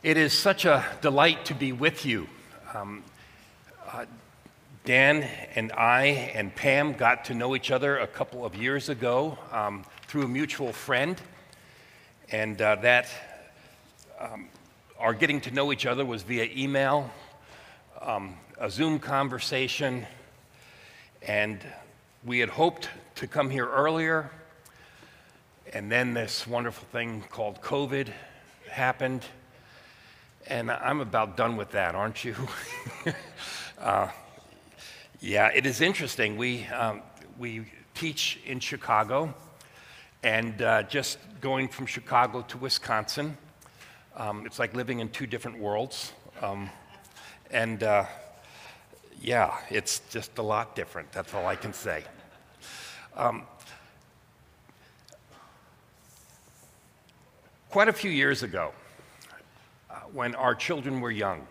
It is such a delight to be with you. Um, uh, Dan and I and Pam got to know each other a couple of years ago um, through a mutual friend, and uh, that um, our getting to know each other was via email, um, a Zoom conversation, and we had hoped to come here earlier, and then this wonderful thing called COVID happened and I'm about done with that, aren't you? uh, yeah, it is interesting. We, um, we teach in Chicago, and uh, just going from Chicago to Wisconsin, um, it's like living in two different worlds. Um, and uh, yeah, it's just a lot different. That's all I can say. Um, quite a few years ago, when our children were young.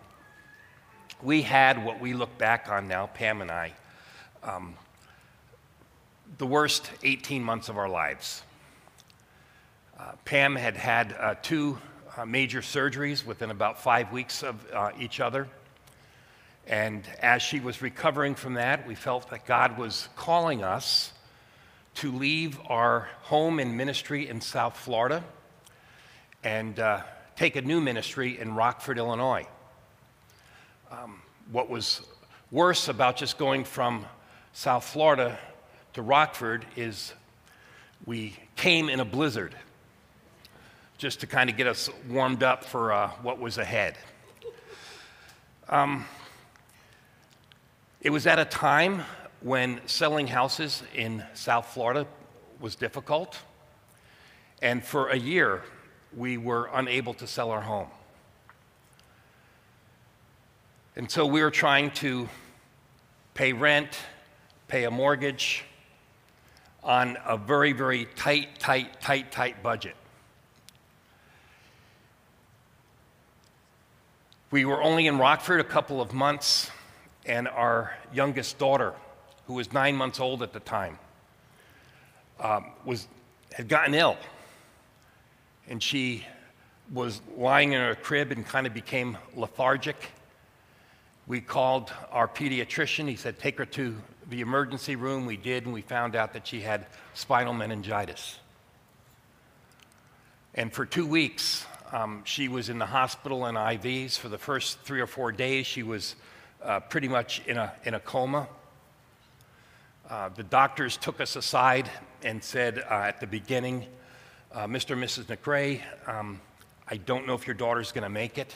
We had what we look back on now, Pam and I, um, the worst 18 months of our lives. Uh, Pam had had uh, two uh, major surgeries within about five weeks of uh, each other. And as she was recovering from that, we felt that God was calling us to leave our home and ministry in South Florida and uh, take a new ministry in Rockford, Illinois. Um, what was worse about just going from South Florida to Rockford is we came in a blizzard just to kind of get us warmed up for uh, what was ahead. Um, it was at a time when selling houses in South Florida was difficult. And for a year, we were unable to sell our home. And so we were trying to pay rent, pay a mortgage on a very, very tight, tight, tight, tight budget. We were only in Rockford a couple of months, and our youngest daughter, who was nine months old at the time, um, was, had gotten ill and she was lying in her crib and kind of became lethargic. We called our pediatrician. He said, Take her to the emergency room. We did, and we found out that she had spinal meningitis. And for two weeks, um, she was in the hospital in IVs. For the first three or four days, she was uh, pretty much in a, in a coma. Uh, the doctors took us aside and said uh, at the beginning, uh, Mr. and Mrs. McRae, um, I don't know if your daughter's going to make it.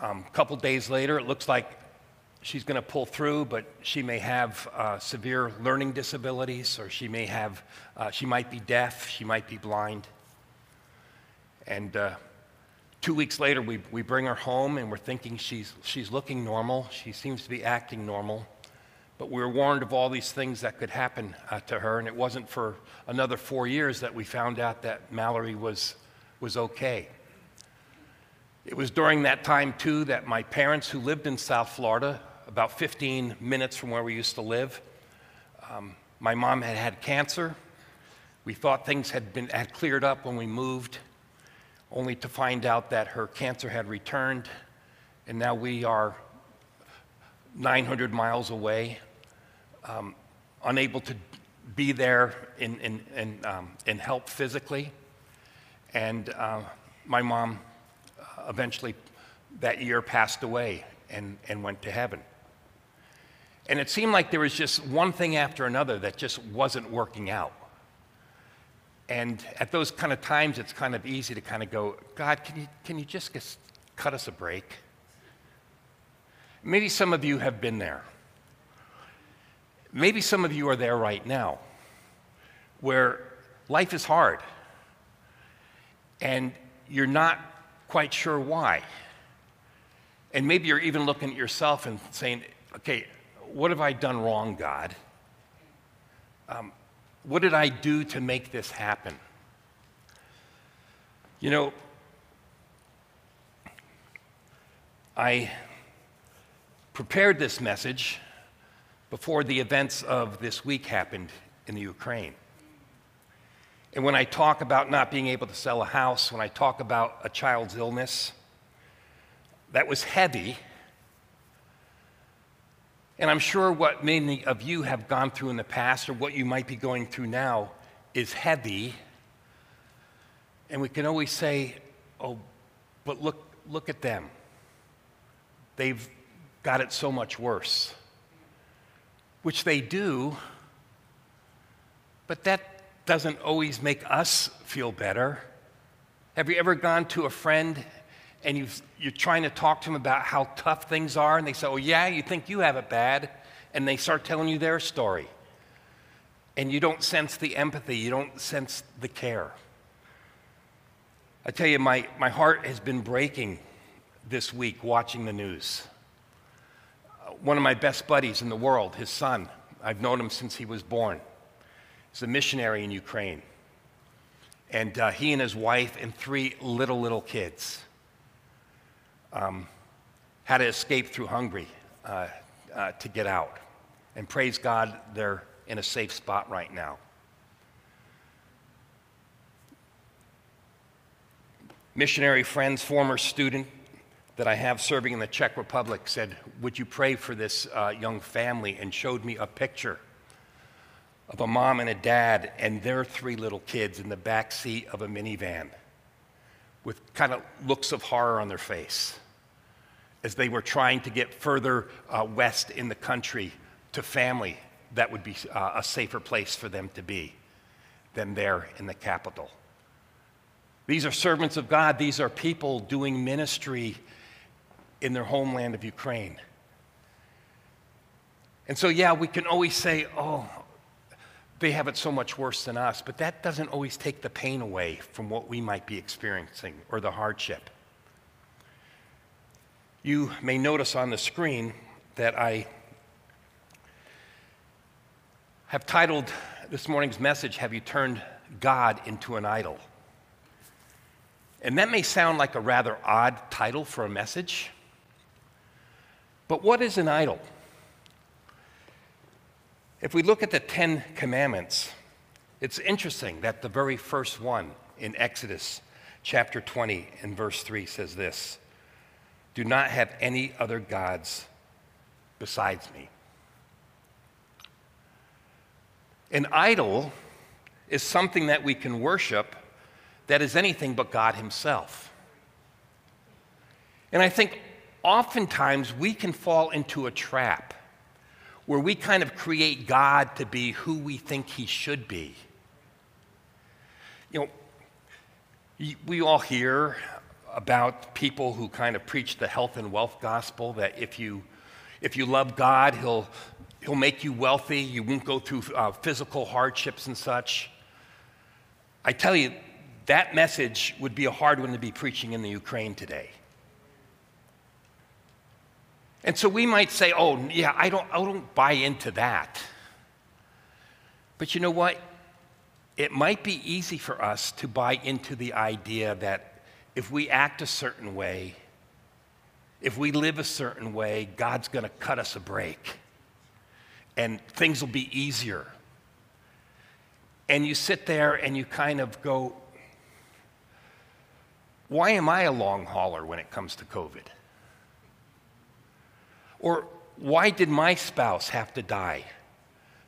A um, couple days later, it looks like she's going to pull through, but she may have uh, severe learning disabilities, or she may have, uh, she might be deaf, she might be blind. And uh, two weeks later, we, we bring her home, and we're thinking she's, she's looking normal. She seems to be acting normal. But we were warned of all these things that could happen uh, to her, and it wasn't for another four years that we found out that Mallory was, was okay. It was during that time, too, that my parents, who lived in South Florida, about 15 minutes from where we used to live, um, my mom had had cancer. We thought things had, been, had cleared up when we moved, only to find out that her cancer had returned, and now we are 900 miles away, um, unable to be there and, and, and, um, and help physically. And uh, my mom uh, eventually that year passed away and, and went to heaven. And it seemed like there was just one thing after another that just wasn't working out. And at those kind of times, it's kind of easy to kind of go, God, can you, can you just cut us a break? Maybe some of you have been there. Maybe some of you are there right now where life is hard and you're not quite sure why. And maybe you're even looking at yourself and saying, okay, what have I done wrong, God? Um, what did I do to make this happen? You know, I prepared this message before the events of this week happened in the Ukraine. And when I talk about not being able to sell a house, when I talk about a child's illness, that was heavy. And I'm sure what many of you have gone through in the past or what you might be going through now is heavy. And we can always say, oh, but look, look at them. They've got it so much worse, which they do, but that doesn't always make us feel better. Have you ever gone to a friend and you are trying to talk to them about how tough things are, and they say, Oh, yeah, you think you have it bad? And they start telling you their story. And you don't sense the empathy, you don't sense the care. I tell you, my, my heart has been breaking this week watching the news. One of my best buddies in the world, his son, I've known him since he was born. He's a missionary in Ukraine. And uh, he and his wife and three little, little kids um, had to escape through Hungary uh, uh, to get out. And praise God, they're in a safe spot right now. Missionary friends, former student that I have serving in the Czech Republic said, Would you pray for this uh, young family? and showed me a picture of a mom and a dad and their three little kids in the back seat of a minivan with kind of looks of horror on their face as they were trying to get further uh, west in the country to family that would be uh, a safer place for them to be than there in the capital. These are servants of God. These are people doing ministry in their homeland of Ukraine. And so, yeah, we can always say, oh, they have it so much worse than us, but that doesn't always take the pain away from what we might be experiencing or the hardship. You may notice on the screen that I have titled this morning's message, Have You Turned God into an Idol? And that may sound like a rather odd title for a message, but what is an idol? If we look at the Ten Commandments, it's interesting that the very first one in Exodus chapter 20 and verse 3 says this Do not have any other gods besides me. An idol is something that we can worship that is anything but God Himself. And I think oftentimes we can fall into a trap where we kind of create God to be who we think he should be. You know, we all hear about people who kind of preach the health and wealth gospel that if you, if you love God, he'll, he'll make you wealthy, you won't go through uh, physical hardships and such. I tell you, that message would be a hard one to be preaching in the Ukraine today. And so we might say, oh, yeah, I don't, I don't buy into that. But you know what? It might be easy for us to buy into the idea that if we act a certain way, if we live a certain way, God's going to cut us a break and things will be easier. And you sit there and you kind of go, why am I a long hauler when it comes to COVID? Or why did my spouse have to die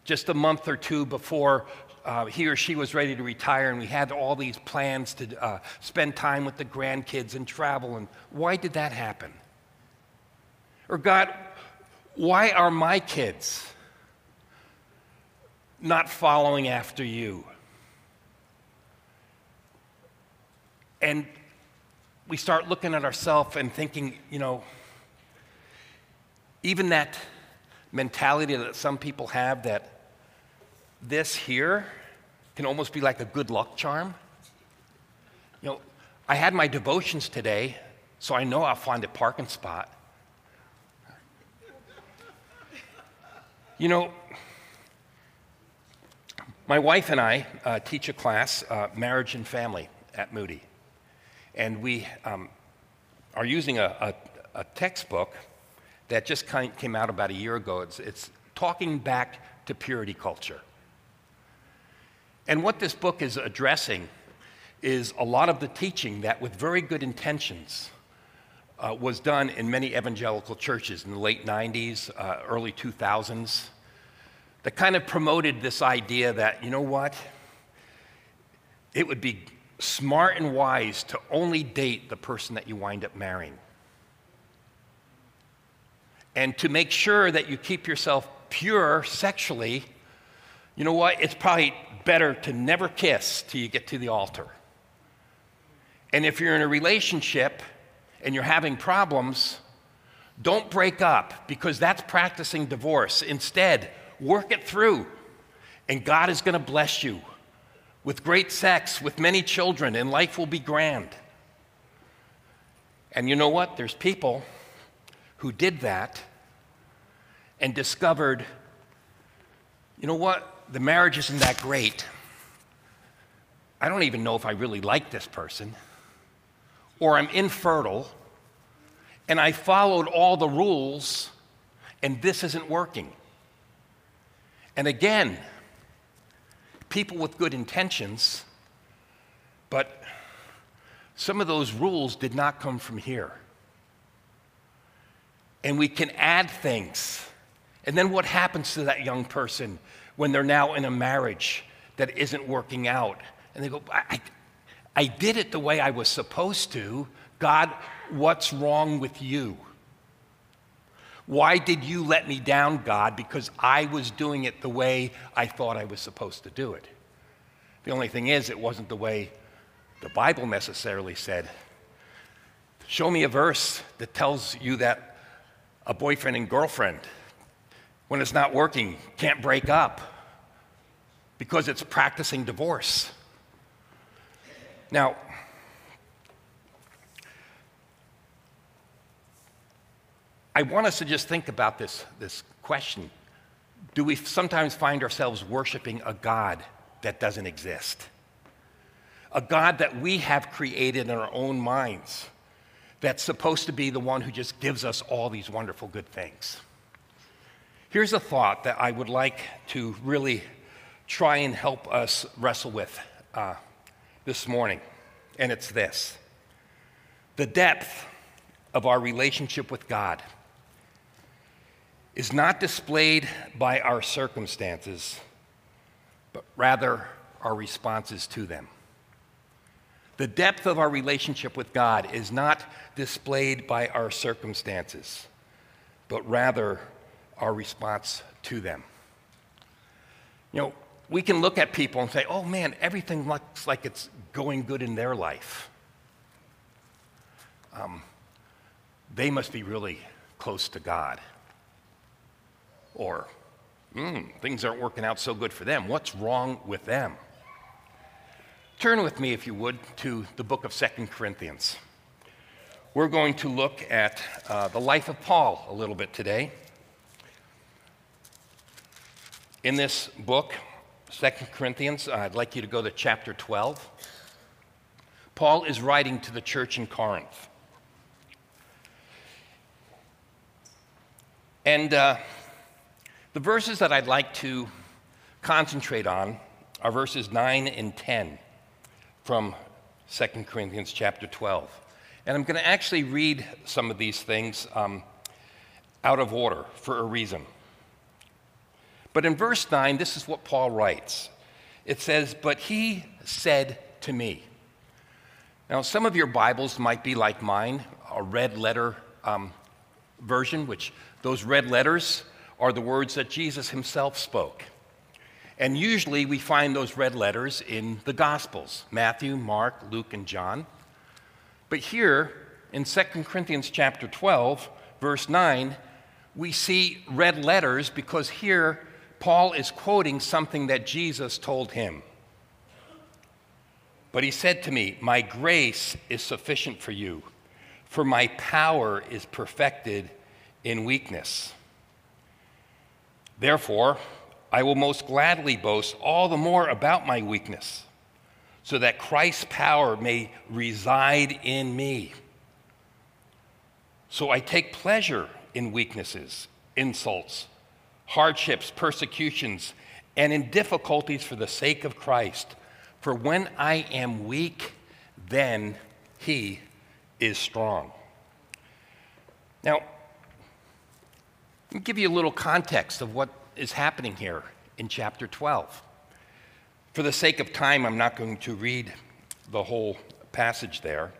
just a month or two before uh, he or she was ready to retire and we had all these plans to uh, spend time with the grandkids and travel? And why did that happen? Or, God, why are my kids not following after you? And we start looking at ourselves and thinking, you know, even that mentality that some people have that this here can almost be like a good luck charm. You know, I had my devotions today, so I know I'll find a parking spot. You know, my wife and I uh, teach a class, uh, Marriage and Family, at Moody. And we um, are using a, a, a textbook that just came out about a year ago. It's, it's talking back to purity culture. And what this book is addressing is a lot of the teaching that, with very good intentions, uh, was done in many evangelical churches in the late 90s, uh, early 2000s, that kind of promoted this idea that, you know what? It would be smart and wise to only date the person that you wind up marrying. And to make sure that you keep yourself pure sexually, you know what? It's probably better to never kiss till you get to the altar. And if you're in a relationship and you're having problems, don't break up because that's practicing divorce. Instead, work it through, and God is going to bless you with great sex, with many children, and life will be grand. And you know what? There's people who did that and discovered, you know what? The marriage isn't that great. I don't even know if I really like this person. Or I'm infertile and I followed all the rules and this isn't working. And again, people with good intentions, but some of those rules did not come from here. And we can add things. And then what happens to that young person when they're now in a marriage that isn't working out? And they go, I, I did it the way I was supposed to. God, what's wrong with you? Why did you let me down, God? Because I was doing it the way I thought I was supposed to do it. The only thing is, it wasn't the way the Bible necessarily said. Show me a verse that tells you that a boyfriend and girlfriend, when it's not working, can't break up because it's practicing divorce. Now, I want us to just think about this, this question. Do we sometimes find ourselves worshiping a God that doesn't exist? A God that we have created in our own minds, that's supposed to be the one who just gives us all these wonderful good things. Here's a thought that I would like to really try and help us wrestle with uh, this morning, and it's this the depth of our relationship with God is not displayed by our circumstances, but rather our responses to them. The depth of our relationship with God is not displayed by our circumstances, but rather our response to them. You know, we can look at people and say, oh man, everything looks like it's going good in their life. Um, they must be really close to God. Or, mm, things aren't working out so good for them. What's wrong with them? Turn with me, if you would, to the book of Second Corinthians. We're going to look at uh, the life of Paul a little bit today. In this book, Second Corinthians, I'd like you to go to chapter 12. Paul is writing to the church in Corinth. And uh, the verses that I'd like to concentrate on are verses 9 and 10 from 2 Corinthians chapter 12. And I'm going to actually read some of these things um, out of order for a reason. But in verse 9, this is what Paul writes it says, But he said to me. Now, some of your Bibles might be like mine, a red letter um, version, which those red letters are the words that Jesus himself spoke. And usually we find those red letters in the Gospels Matthew, Mark, Luke, and John. But here in 2 Corinthians chapter 12, verse 9, we see red letters because here Paul is quoting something that Jesus told him. But he said to me, My grace is sufficient for you, for my power is perfected in weakness. Therefore, I will most gladly boast all the more about my weakness, so that Christ's power may reside in me. So I take pleasure in weaknesses, insults, hardships, persecutions, and in difficulties for the sake of Christ. For when I am weak, then he is strong. Now, let me give you a little context of what is happening here in chapter 12. For the sake of time, I'm not going to read the whole passage there.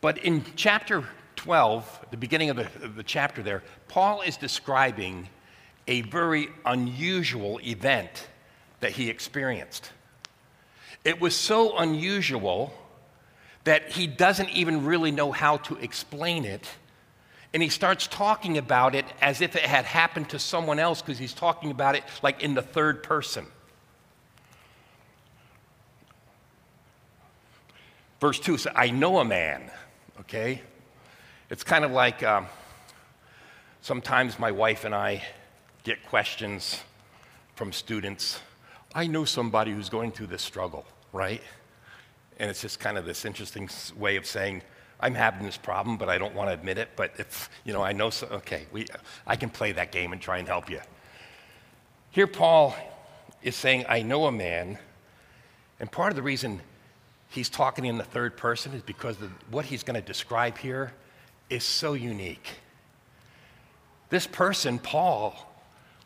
But in chapter 12, the beginning of the, the chapter there, Paul is describing a very unusual event that he experienced. It was so unusual that he doesn't even really know how to explain it. And he starts talking about it as if it had happened to someone else because he's talking about it like in the third person. Verse 2 says, I know a man, okay? It's kind of like um, sometimes my wife and I get questions from students. I know somebody who's going through this struggle, right? And it's just kind of this interesting way of saying, I'm having this problem, but I don't want to admit it. But if, you know, I know, so, okay, we, I can play that game and try and help you. Here, Paul is saying, I know a man. And part of the reason he's talking in the third person is because what he's going to describe here is so unique. This person, Paul,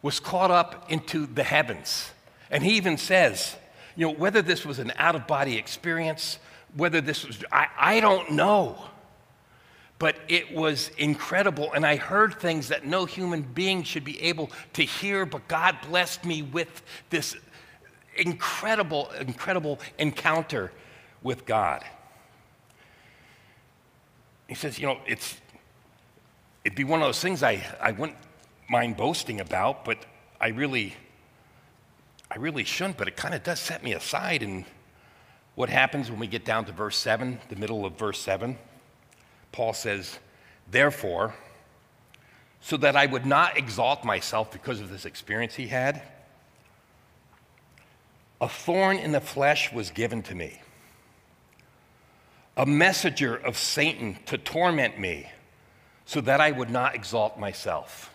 was caught up into the heavens. And he even says, you know, whether this was an out of body experience, whether this was, I, I don't know. But it was incredible. And I heard things that no human being should be able to hear, but God blessed me with this incredible, incredible encounter with God. He says, you know, it's, it'd be one of those things I, I wouldn't mind boasting about, but I really, I really shouldn't, but it kind of does set me aside. And what happens when we get down to verse 7, the middle of verse 7? Paul says, Therefore, so that I would not exalt myself because of this experience he had, a thorn in the flesh was given to me, a messenger of Satan to torment me, so that I would not exalt myself.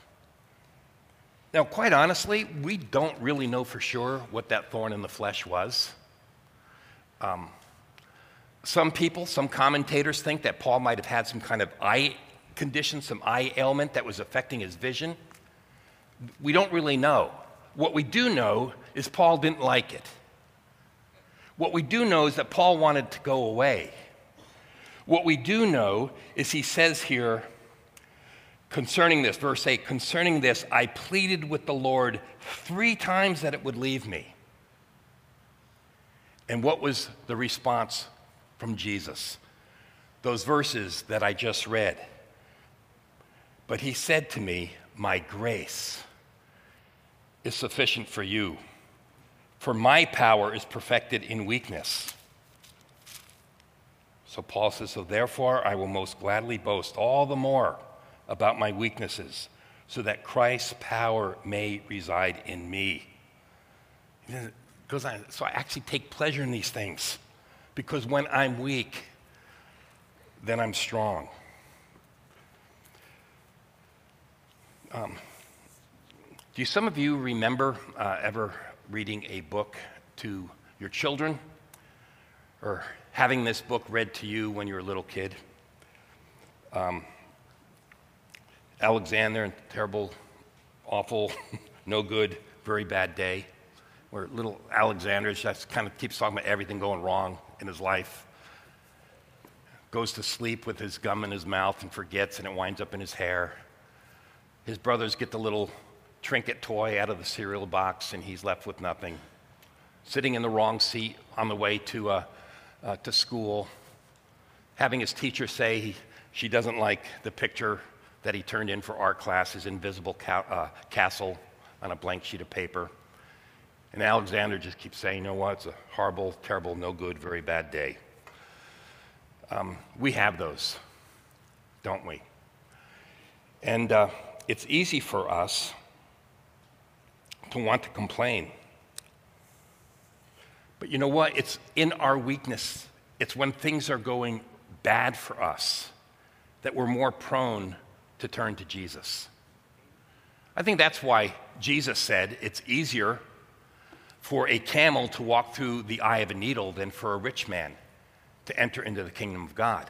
Now, quite honestly, we don't really know for sure what that thorn in the flesh was. Um, some people, some commentators think that Paul might have had some kind of eye condition, some eye ailment that was affecting his vision. We don't really know. What we do know is Paul didn't like it. What we do know is that Paul wanted to go away. What we do know is he says here, Concerning this, verse 8, concerning this, I pleaded with the Lord three times that it would leave me. And what was the response from Jesus? Those verses that I just read. But he said to me, My grace is sufficient for you, for my power is perfected in weakness. So Paul says, So therefore I will most gladly boast all the more about my weaknesses, so that Christ's power may reside in me. Goes on. So I actually take pleasure in these things because when I'm weak, then I'm strong. Um, do some of you remember uh, ever reading a book to your children or having this book read to you when you were a little kid? Um, Alexander, terrible, awful, no good, very bad day, where little Alexander just kind of keeps talking about everything going wrong in his life. Goes to sleep with his gum in his mouth and forgets, and it winds up in his hair. His brothers get the little trinket toy out of the cereal box, and he's left with nothing. Sitting in the wrong seat on the way to, uh, uh, to school, having his teacher say he, she doesn't like the picture that he turned in for art class, his invisible ca- uh, castle on a blank sheet of paper. And Alexander just keeps saying, you know what, it's a horrible, terrible, no good, very bad day. Um, we have those, don't we? And uh, it's easy for us to want to complain. But you know what? It's in our weakness, it's when things are going bad for us that we're more prone to turn to Jesus. I think that's why Jesus said it's easier for a camel to walk through the eye of a needle than for a rich man to enter into the kingdom of God.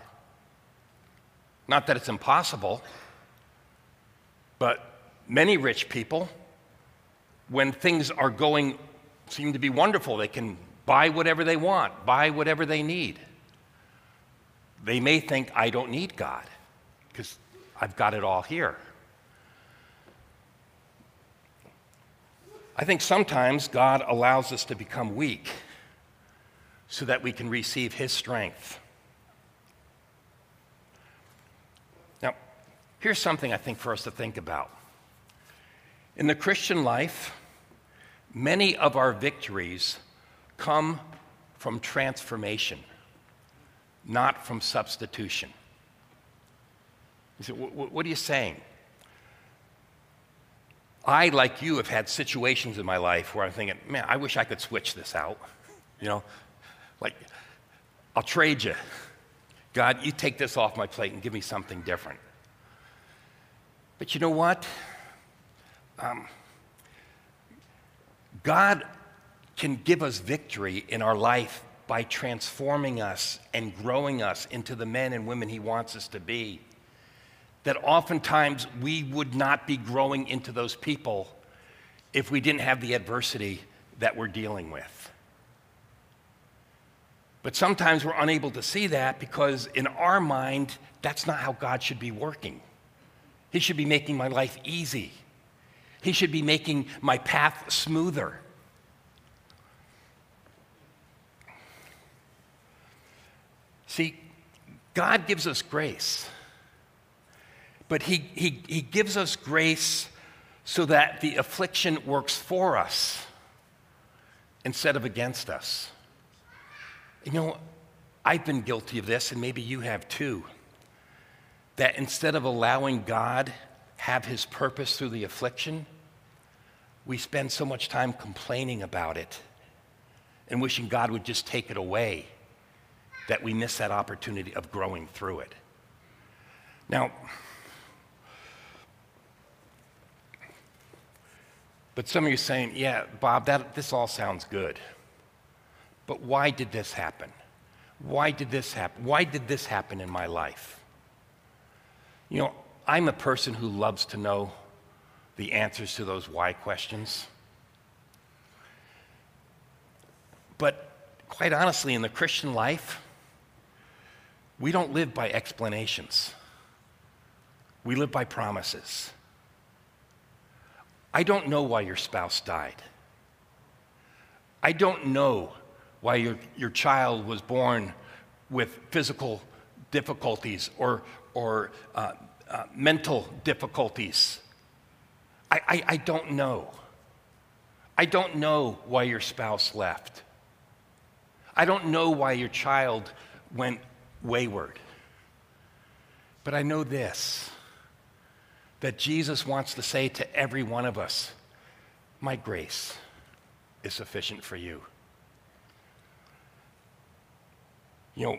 Not that it's impossible, but many rich people, when things are going, seem to be wonderful, they can buy whatever they want, buy whatever they need. They may think, I don't need God because I've got it all here. I think sometimes God allows us to become weak so that we can receive His strength. Now, here's something I think for us to think about. In the Christian life, many of our victories come from transformation, not from substitution. You say, what are you saying? I, like you, have had situations in my life where I'm thinking, man, I wish I could switch this out. You know, like, I'll trade you. God, you take this off my plate and give me something different. But you know what? Um, God can give us victory in our life by transforming us and growing us into the men and women He wants us to be that oftentimes we would not be growing into those people if we didn't have the adversity that we're dealing with. But sometimes we're unable to see that because in our mind, that's not how God should be working. He should be making my life easy. He should be making my path smoother. See, God gives us grace. But he, he, he gives us grace so that the affliction works for us instead of against us. You know, I've been guilty of this, and maybe you have too. That instead of allowing God have his purpose through the affliction, we spend so much time complaining about it and wishing God would just take it away that we miss that opportunity of growing through it. Now, But some of you are saying, yeah, Bob, that, this all sounds good. But why did this happen? Why did this happen? Why did this happen in my life? You know, I'm a person who loves to know the answers to those why questions. But quite honestly, in the Christian life, we don't live by explanations. We live by promises. I don't know why your spouse died. I don't know why your, your child was born with physical difficulties or, or uh, uh, mental difficulties. I, I, I don't know. I don't know why your spouse left. I don't know why your child went wayward. But I know this that Jesus wants to say to every one of us My grace is sufficient for you. You know,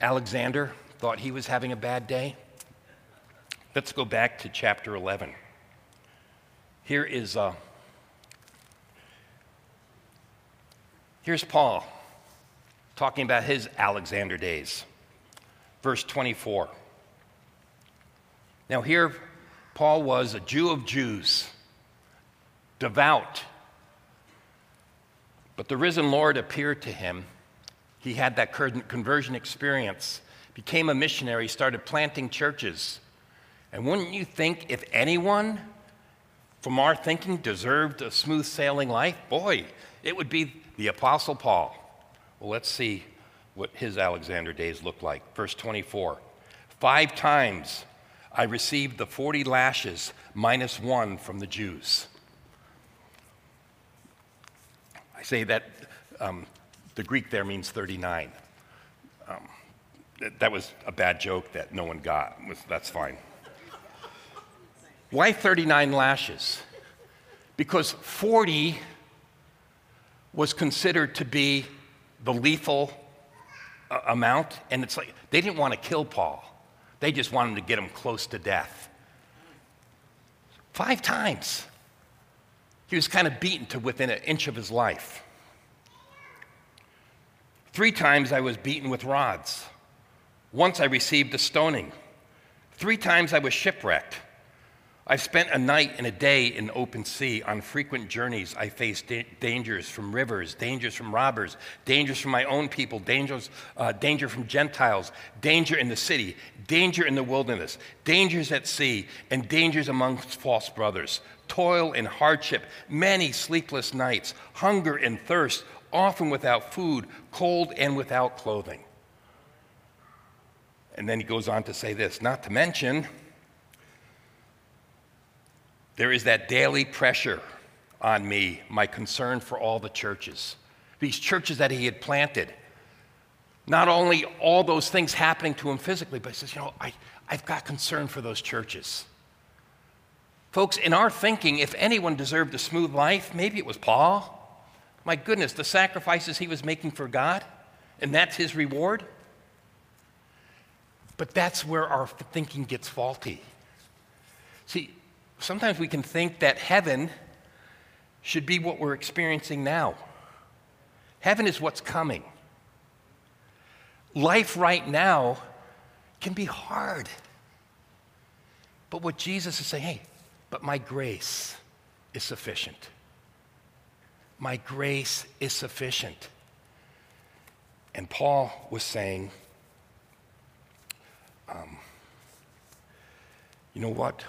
Alexander thought he was having a bad day. Let's go back to chapter 11. Here is uh, here's Paul talking about his Alexander days. Verse 24. Now, here, Paul was a Jew of Jews, devout. But the risen Lord appeared to him. He had that conversion experience, became a missionary, started planting churches. And wouldn't you think if anyone from our thinking deserved a smooth sailing life, boy, it would be the Apostle Paul. Well, let's see what his Alexander days look like. Verse 24. Five times I received the 40 lashes minus one from the Jews. I say that um, the Greek there means 39. Um, that was a bad joke that no one got. That's fine. Why 39 lashes? Because 40 was considered to be the lethal uh, amount, and it's like they didn't want to kill Paul. They just wanted to get him close to death. Five times. He was kind of beaten to within an inch of his life. Three times I was beaten with rods. Once I received a stoning. Three times I was shipwrecked. I've spent a night and a day in open sea. On frequent journeys, I faced da- dangers from rivers, dangers from robbers, dangers from my own people, dangers, uh, danger from Gentiles, danger in the city, danger in the wilderness, dangers at sea, and dangers amongst false brothers, toil and hardship, many sleepless nights, hunger and thirst, often without food, cold and without clothing. And then he goes on to say this not to mention, there is that daily pressure on me, my concern for all the churches, these churches that he had planted. Not only all those things happening to him physically, but he says, you know, I, I've got concern for those churches. Folks, in our thinking, if anyone deserved a smooth life, maybe it was Paul. My goodness, the sacrifices he was making for God, and that's his reward. But that's where our thinking gets faulty. See, sometimes we can think that heaven should be what we're experiencing now. Heaven is what's coming. Life right now can be hard. But what Jesus is saying, hey, but my grace is sufficient. My grace is sufficient. And Paul was saying, um, you know what?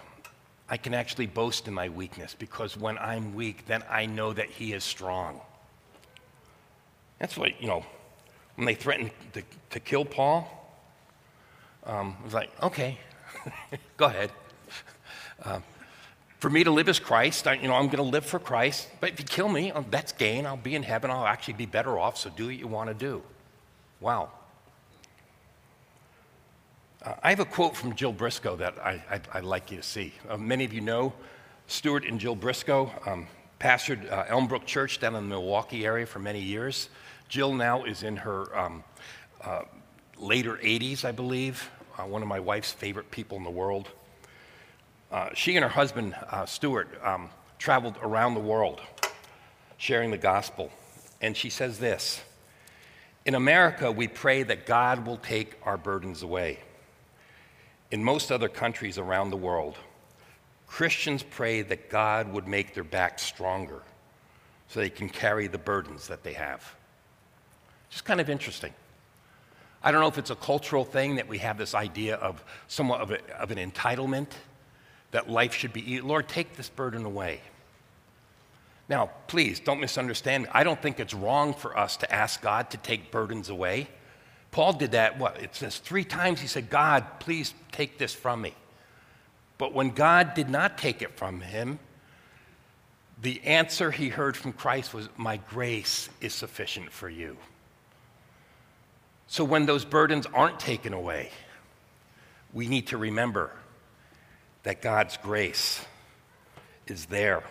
I can actually boast in my weakness because when I'm weak, then I know that He is strong. That's what, you know, when they threatened to, to kill Paul, um, I was like, okay, go ahead. Uh, for me to live as Christ, I, you know, I'm going to live for Christ. But if you kill me, oh, that's gain. I'll be in heaven. I'll actually be better off. So do what you want to do. Wow. Uh, I have a quote from Jill Briscoe that I, would like you to see. Uh, many of you know Stuart and Jill Briscoe, um, pastored uh, Elmbrook Church down in the Milwaukee area for many years. Jill now is in her um, uh, later 80s, I believe, uh, one of my wife's favorite people in the world. Uh, she and her husband, Stuart, um, traveled around the world sharing the gospel. And she says this In America, we pray that God will take our burdens away. In most other countries around the world, Christians pray that God would make their backs stronger so they can carry the burdens that they have. Just kind of interesting. I don't know if it's a cultural thing that we have this idea of somewhat of, a, of an entitlement, that life should be, Lord, take this burden away. Now, please don't misunderstand me. I don't think it's wrong for us to ask God to take burdens away. Paul did that, what? It says three times he said, God, please take this from me. But when God did not take it from him, the answer he heard from Christ was, My grace is sufficient for you. So when those burdens aren't taken away, we need to remember that God's grace is there.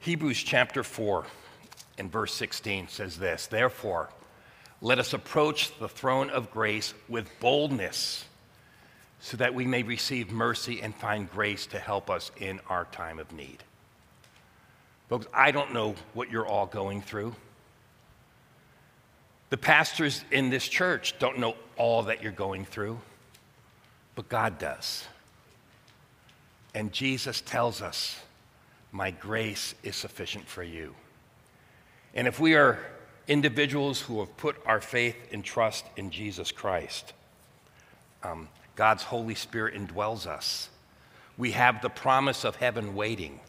Hebrews chapter 4 and verse 16 says this Therefore, let us approach the throne of grace with boldness so that we may receive mercy and find grace to help us in our time of need. Folks, I don't know what you're all going through. The pastors in this church don't know all that you're going through, but God does. And Jesus tells us my grace is sufficient for you. And if we are individuals who have put our faith and trust in Jesus Christ, um, God's Holy Spirit indwells us. We have the promise of heaven waiting.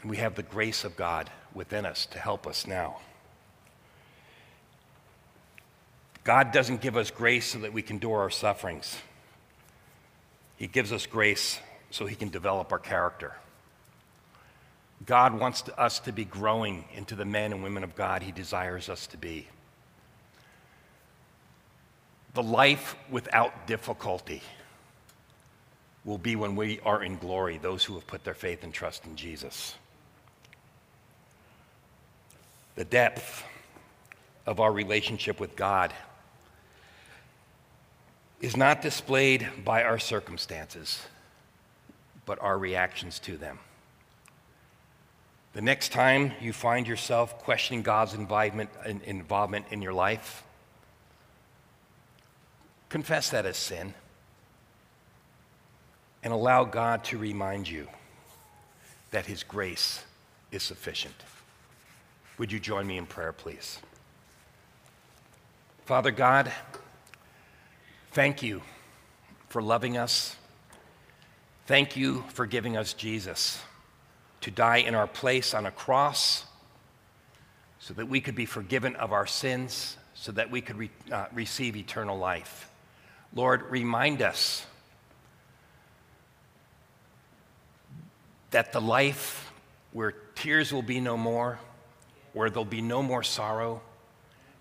And we have the grace of God within us to help us now. God doesn't give us grace so that we can endure our sufferings. He gives us grace so he can develop our character. God wants us to be growing into the men and women of God He desires us to be. The life without difficulty will be when we are in glory, those who have put their faith and trust in Jesus. The depth of our relationship with God is not displayed by our circumstances, but our reactions to them. The next time you find yourself questioning God's involvement, in your life, confess that as sin and allow God to remind you that His grace is sufficient. Would you join me in prayer, please? Father God, thank you for loving us. Thank you for giving us Jesus to die in our place on a cross so that we could be forgiven of our sins, so that we could re- uh, receive eternal life. Lord, remind us that the life where tears will be no more, where there'll be no more sorrow,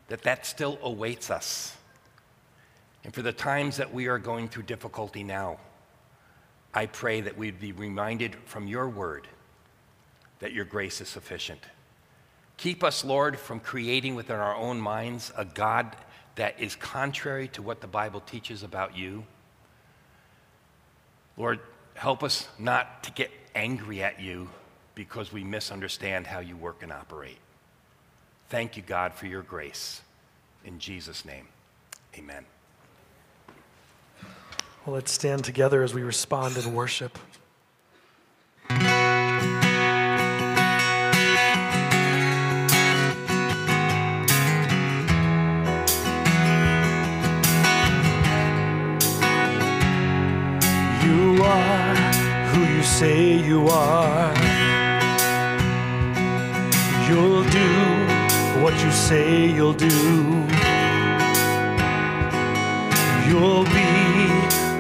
that that still awaits us. And for the times that we are going through difficulty now, I pray that we'd be reminded from your word that your grace is sufficient. Keep us, Lord, from creating within our own minds a God that is contrary to what the Bible teaches about you. Lord, help us not to get angry at you because we misunderstand how you work and operate. Thank you, God, for your grace. In Jesus' name, amen. Well, let's stand together as we respond in worship. Say you are. You'll do what you say you'll do. You'll be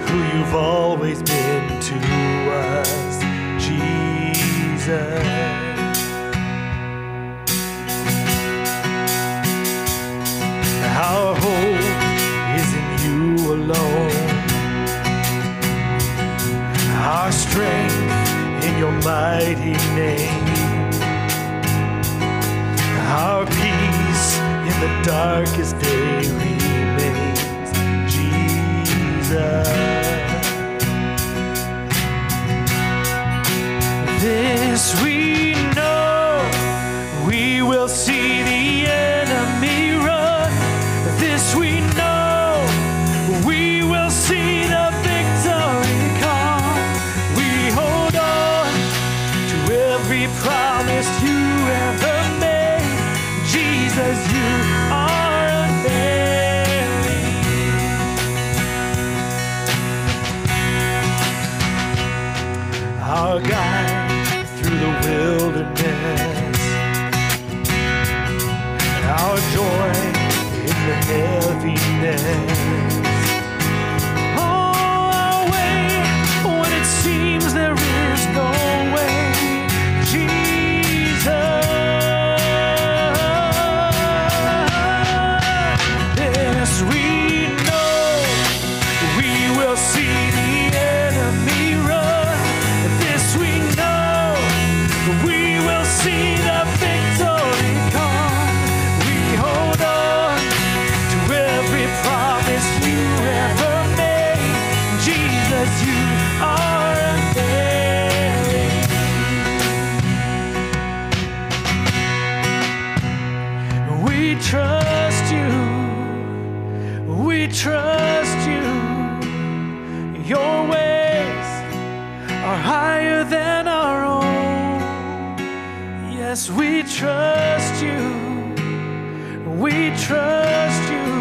who you've always been to us, mighty name. Our peace in the darkest day remains Jesus. This We trust you. Your ways are higher than our own. Yes, we trust you. We trust you.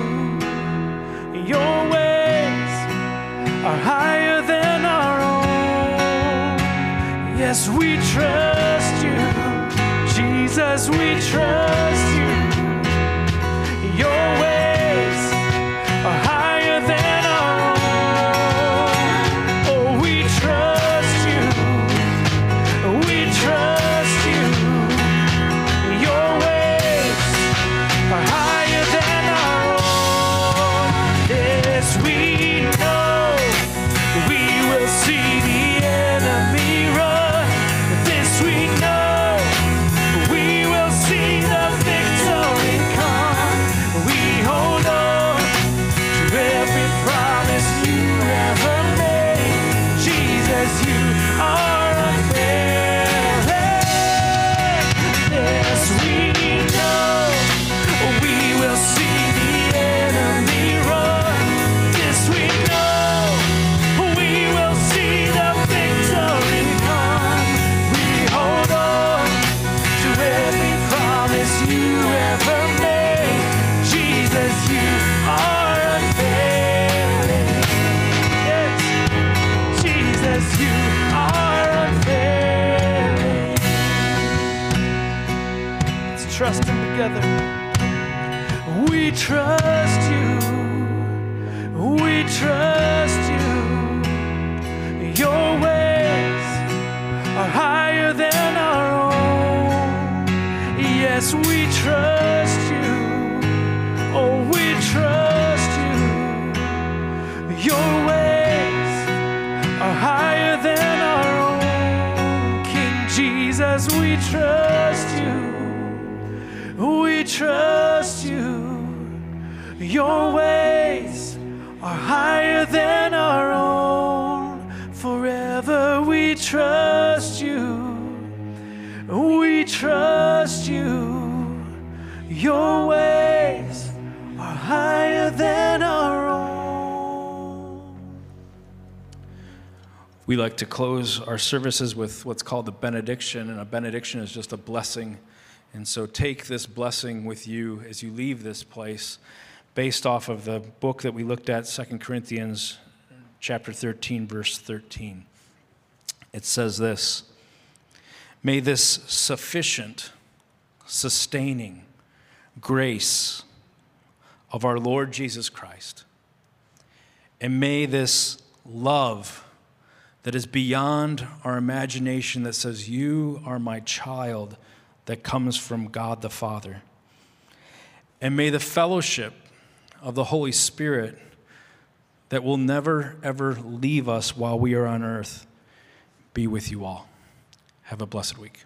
Your ways are higher than our own. Yes, we trust you. Jesus, we trust you. Your We trust you. We trust you. Your ways are higher than our own. We like to close our services with what's called the benediction, and a benediction is just a blessing. And so take this blessing with you as you leave this place, based off of the book that we looked at, 2 Corinthians chapter 13, verse 13. It says this May this sufficient, sustaining grace of our Lord Jesus Christ, and may this love that is beyond our imagination that says, You are my child, that comes from God the Father. And may the fellowship of the Holy Spirit that will never, ever leave us while we are on earth be with you all. Have a blessed week.